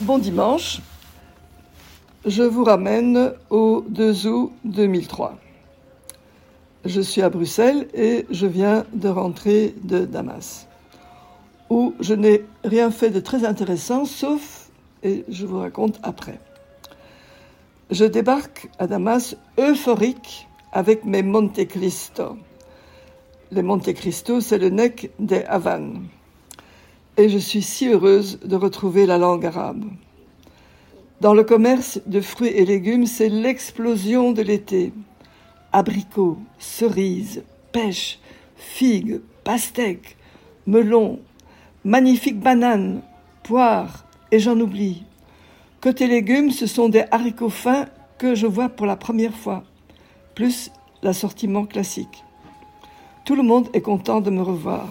Bon dimanche. Je vous ramène au 2 août 2003. Je suis à Bruxelles et je viens de rentrer de Damas, où je n'ai rien fait de très intéressant, sauf, et je vous raconte après. Je débarque à Damas euphorique avec mes Monte Cristo. Les Monte Cristo, c'est le nec des Havanes et je suis si heureuse de retrouver la langue arabe. Dans le commerce de fruits et légumes, c'est l'explosion de l'été. Abricots, cerises, pêches, figues, pastèques, melons, magnifiques bananes, poires, et j'en oublie. Côté légumes, ce sont des haricots fins que je vois pour la première fois, plus l'assortiment classique. Tout le monde est content de me revoir.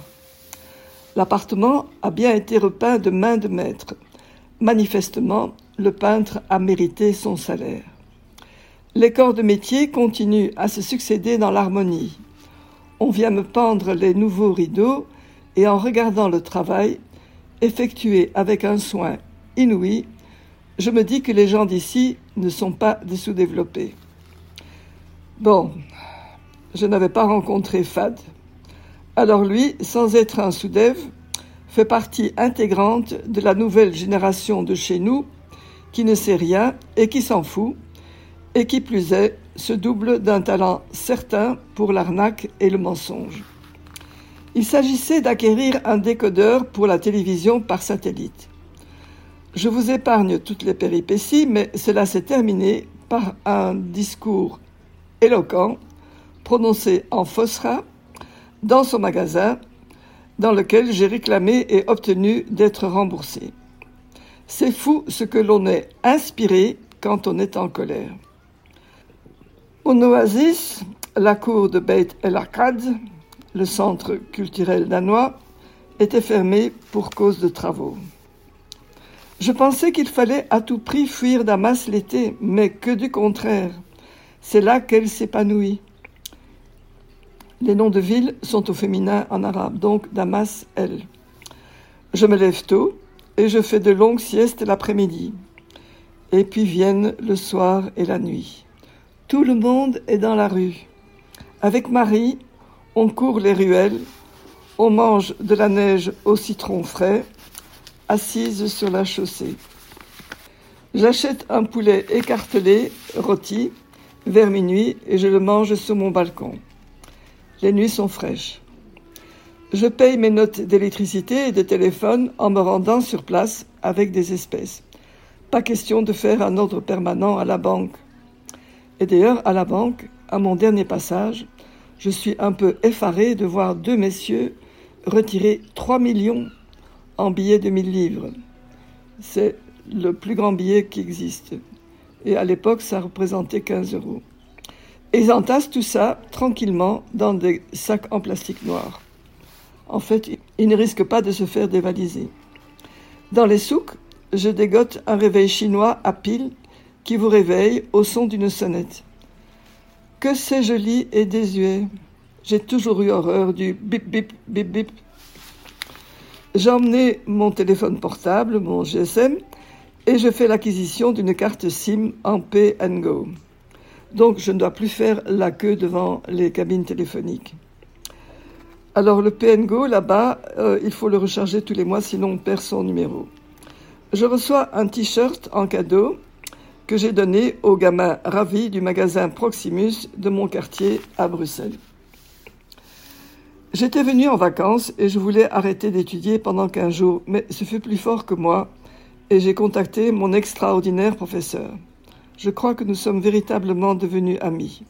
L'appartement a bien été repeint de main de maître. Manifestement, le peintre a mérité son salaire. Les corps de métier continuent à se succéder dans l'harmonie. On vient me pendre les nouveaux rideaux et en regardant le travail, effectué avec un soin inouï, je me dis que les gens d'ici ne sont pas des sous-développés. Bon, je n'avais pas rencontré Fad, alors lui, sans être un sous-dev, fait partie intégrante de la nouvelle génération de chez nous qui ne sait rien et qui s'en fout, et qui plus est, se double d'un talent certain pour l'arnaque et le mensonge. Il s'agissait d'acquérir un décodeur pour la télévision par satellite. Je vous épargne toutes les péripéties, mais cela s'est terminé par un discours éloquent prononcé en Fosra dans son magasin dans lequel j'ai réclamé et obtenu d'être remboursé. C'est fou ce que l'on est inspiré quand on est en colère. Mon oasis, la cour de Beit El Akkad, le centre culturel danois, était fermée pour cause de travaux. Je pensais qu'il fallait à tout prix fuir Damas l'été, mais que du contraire. C'est là qu'elle s'épanouit. Les noms de villes sont au féminin en arabe, donc Damas, elle. Je me lève tôt et je fais de longues siestes l'après-midi. Et puis viennent le soir et la nuit. Tout le monde est dans la rue. Avec Marie, on court les ruelles, on mange de la neige au citron frais, assise sur la chaussée. J'achète un poulet écartelé, rôti, vers minuit, et je le mange sur mon balcon. Les nuits sont fraîches. Je paye mes notes d'électricité et de téléphone en me rendant sur place avec des espèces. Pas question de faire un ordre permanent à la banque. Et d'ailleurs, à la banque, à mon dernier passage, je suis un peu effaré de voir deux messieurs retirer 3 millions en billets de 1000 livres. C'est le plus grand billet qui existe. Et à l'époque, ça représentait 15 euros. Ils entassent tout ça tranquillement dans des sacs en plastique noir. En fait, ils ne risquent pas de se faire dévaliser. Dans les souks, je dégote un réveil chinois à pile qui vous réveille au son d'une sonnette. Que c'est joli et désuet? J'ai toujours eu horreur du bip bip bip bip. J'ai mon téléphone portable, mon GSM, et je fais l'acquisition d'une carte SIM en Pay and Go. Donc je ne dois plus faire la queue devant les cabines téléphoniques. Alors le PNGO, là-bas, euh, il faut le recharger tous les mois, sinon on perd son numéro. Je reçois un t-shirt en cadeau que j'ai donné aux gamins ravis du magasin Proximus de mon quartier à Bruxelles. J'étais venu en vacances et je voulais arrêter d'étudier pendant 15 jours, mais ce fut plus fort que moi et j'ai contacté mon extraordinaire professeur je crois que nous sommes véritablement devenus amis.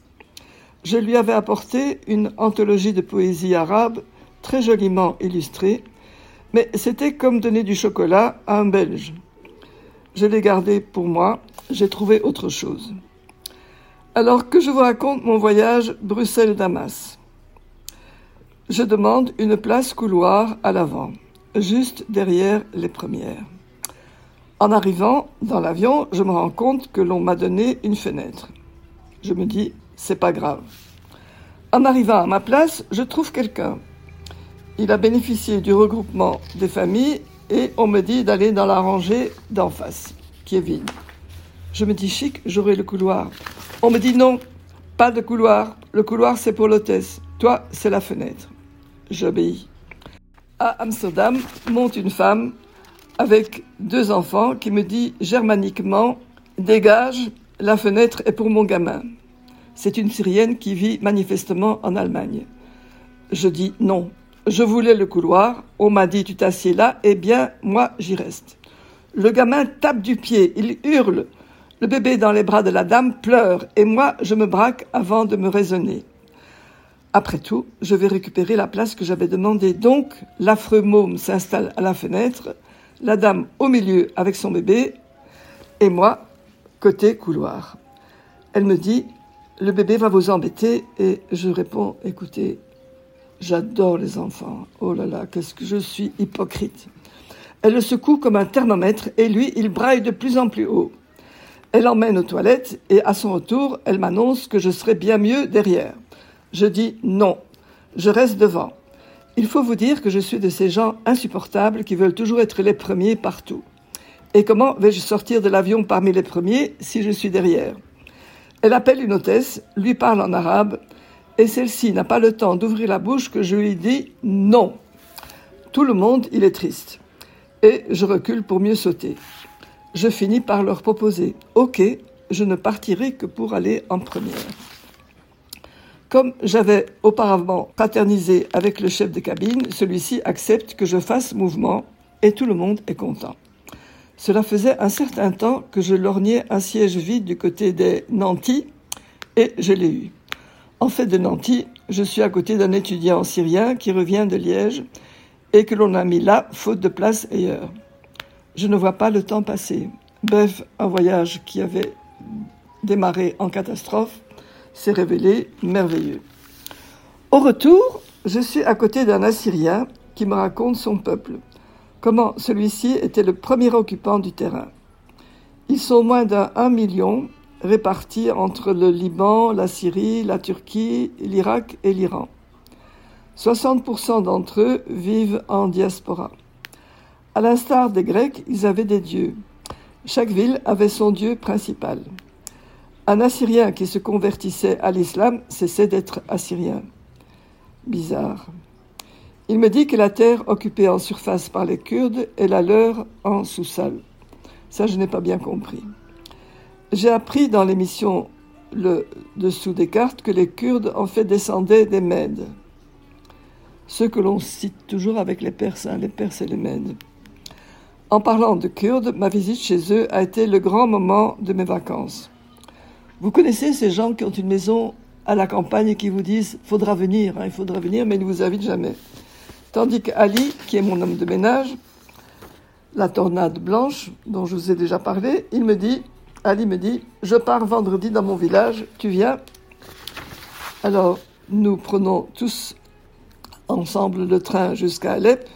Je lui avais apporté une anthologie de poésie arabe très joliment illustrée, mais c'était comme donner du chocolat à un Belge. Je l'ai gardé pour moi, j'ai trouvé autre chose. Alors que je vous raconte mon voyage Bruxelles-Damas. Je demande une place couloir à l'avant, juste derrière les premières. En arrivant dans l'avion, je me rends compte que l'on m'a donné une fenêtre. Je me dis, c'est pas grave. En arrivant à ma place, je trouve quelqu'un. Il a bénéficié du regroupement des familles et on me dit d'aller dans la rangée d'en face, qui est vide. Je me dis chic, j'aurai le couloir. On me dit non, pas de couloir. Le couloir, c'est pour l'hôtesse. Toi, c'est la fenêtre. J'obéis. À Amsterdam monte une femme avec deux enfants qui me dit germaniquement Dégage, la fenêtre est pour mon gamin. C'est une Syrienne qui vit manifestement en Allemagne. Je dis non. Je voulais le couloir. On m'a dit tu t'assieds là. Eh bien, moi, j'y reste. Le gamin tape du pied. Il hurle. Le bébé dans les bras de la dame pleure. Et moi, je me braque avant de me raisonner. Après tout, je vais récupérer la place que j'avais demandée. Donc, l'affreux môme s'installe à la fenêtre, la dame au milieu avec son bébé, et moi, côté couloir. Elle me dit, le bébé va vous embêter, et je réponds, écoutez, j'adore les enfants. Oh là là, qu'est-ce que je suis hypocrite. Elle le secoue comme un thermomètre, et lui, il braille de plus en plus haut. Elle emmène aux toilettes, et à son retour, elle m'annonce que je serai bien mieux derrière. Je dis non, je reste devant. Il faut vous dire que je suis de ces gens insupportables qui veulent toujours être les premiers partout. Et comment vais-je sortir de l'avion parmi les premiers si je suis derrière? Elle appelle une hôtesse, lui parle en arabe, et celle-ci n'a pas le temps d'ouvrir la bouche que je lui dis non. Tout le monde, il est triste. Et je recule pour mieux sauter. Je finis par leur proposer, ok, je ne partirai que pour aller en première. Comme j'avais auparavant fraternisé avec le chef de cabine, celui-ci accepte que je fasse mouvement et tout le monde est content. Cela faisait un certain temps que je lorgnais un siège vide du côté des Nantis et je l'ai eu. En fait de Nantis, je suis à côté d'un étudiant syrien qui revient de Liège et que l'on a mis là faute de place ailleurs. Je ne vois pas le temps passer. Bref, un voyage qui avait démarré en catastrophe s'est révélé merveilleux. Au retour, je suis à côté d'un Assyrien qui me raconte son peuple, comment celui-ci était le premier occupant du terrain. Ils sont moins d'un million répartis entre le Liban, la Syrie, la Turquie, l'Irak et l'Iran. 60% d'entre eux vivent en diaspora. À l'instar des Grecs, ils avaient des dieux. Chaque ville avait son dieu principal. Un Assyrien qui se convertissait à l'islam cessait d'être assyrien. Bizarre. Il me dit que la terre occupée en surface par les Kurdes est la leur en sous-sol. Ça, je n'ai pas bien compris. J'ai appris dans l'émission Le dessous des cartes que les Kurdes en fait descendaient des Mèdes. Ceux que l'on cite toujours avec les Perses, hein, les Perses et les Mèdes. En parlant de Kurdes, ma visite chez eux a été le grand moment de mes vacances. Vous connaissez ces gens qui ont une maison à la campagne et qui vous disent faudra venir, hein, il faudra venir, mais ils ne vous invitent jamais. Tandis qu'Ali, qui est mon homme de ménage, la tornade blanche dont je vous ai déjà parlé, il me dit, Ali me dit, je pars vendredi dans mon village, tu viens? Alors nous prenons tous ensemble le train jusqu'à Alep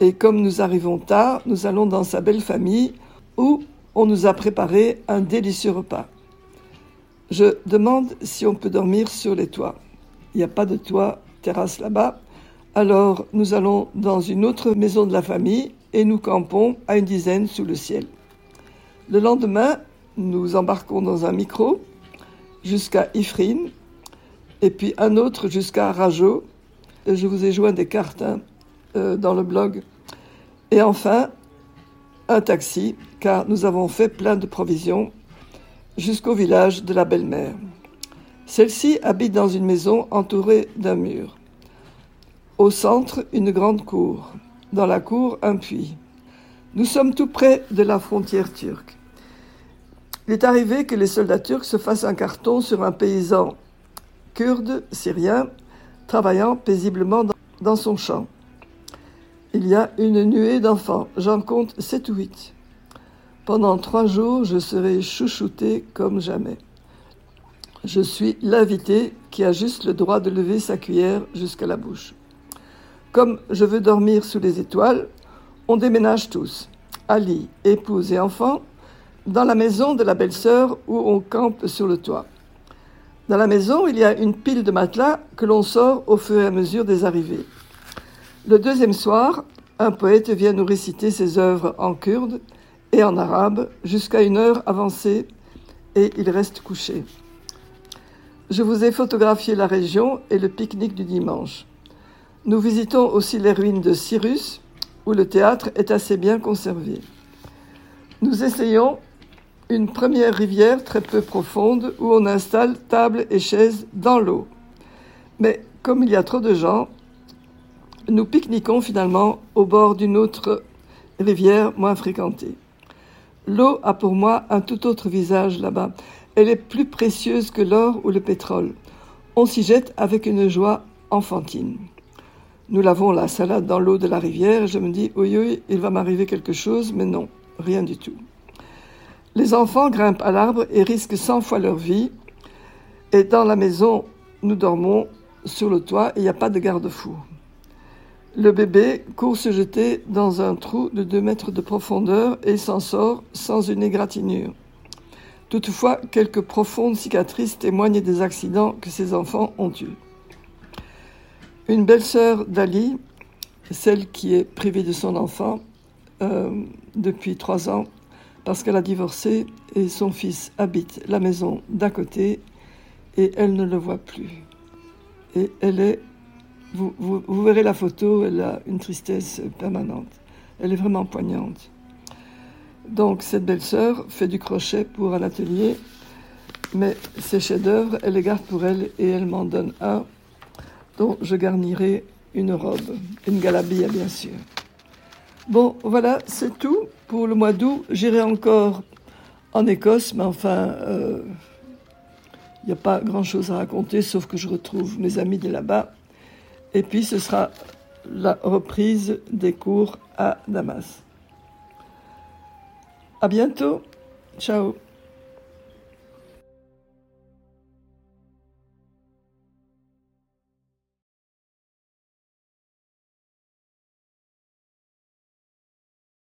et comme nous arrivons tard, nous allons dans sa belle famille où on nous a préparé un délicieux repas. Je demande si on peut dormir sur les toits. Il n'y a pas de toit, terrasse là-bas. Alors nous allons dans une autre maison de la famille et nous campons à une dizaine sous le ciel. Le lendemain, nous embarquons dans un micro jusqu'à Ifrin et puis un autre jusqu'à Rajo. Je vous ai joint des cartes hein, euh, dans le blog. Et enfin, un taxi, car nous avons fait plein de provisions jusqu'au village de la belle-mère. Celle-ci habite dans une maison entourée d'un mur. Au centre, une grande cour. Dans la cour, un puits. Nous sommes tout près de la frontière turque. Il est arrivé que les soldats turcs se fassent un carton sur un paysan kurde, syrien, travaillant paisiblement dans son champ. Il y a une nuée d'enfants, j'en compte sept ou huit. Pendant trois jours, je serai chouchouté comme jamais. Je suis l'invité qui a juste le droit de lever sa cuillère jusqu'à la bouche. Comme je veux dormir sous les étoiles, on déménage tous, Ali, épouse et enfants, dans la maison de la belle-sœur où on campe sur le toit. Dans la maison, il y a une pile de matelas que l'on sort au fur et à mesure des arrivées. Le deuxième soir, un poète vient nous réciter ses œuvres en kurde et en arabe jusqu'à une heure avancée et il reste couché. Je vous ai photographié la région et le pique-nique du dimanche. Nous visitons aussi les ruines de Cyrus, où le théâtre est assez bien conservé. Nous essayons une première rivière très peu profonde où on installe table et chaises dans l'eau. Mais comme il y a trop de gens, nous pique-niquons finalement au bord d'une autre rivière moins fréquentée. L'eau a pour moi un tout autre visage là-bas. Elle est plus précieuse que l'or ou le pétrole. On s'y jette avec une joie enfantine. Nous lavons la salade dans l'eau de la rivière et je me dis, oui, oui, il va m'arriver quelque chose, mais non, rien du tout. Les enfants grimpent à l'arbre et risquent cent fois leur vie. Et dans la maison, nous dormons sur le toit et il n'y a pas de garde-fou. Le bébé court se jeter dans un trou de deux mètres de profondeur et s'en sort sans une égratignure. Toutefois, quelques profondes cicatrices témoignent des accidents que ces enfants ont eus. Une belle-sœur d'Ali, celle qui est privée de son enfant euh, depuis trois ans parce qu'elle a divorcé et son fils habite la maison d'à côté et elle ne le voit plus. Et elle est vous, verrez la photo, elle a une tristesse permanente. Elle est vraiment poignante. Donc cette belle-sœur fait du crochet pour un atelier, mais ses chefs-d'œuvre, elle les garde pour elle et elle m'en donne un dont je garnirai une robe, une galabia bien sûr. Bon, voilà, c'est tout pour le mois d'août. J'irai encore en Écosse, mais enfin, il euh, n'y a pas grand-chose à raconter, sauf que je retrouve mes amis de là-bas et puis ce sera la reprise des cours à Damas. À bientôt. Ciao.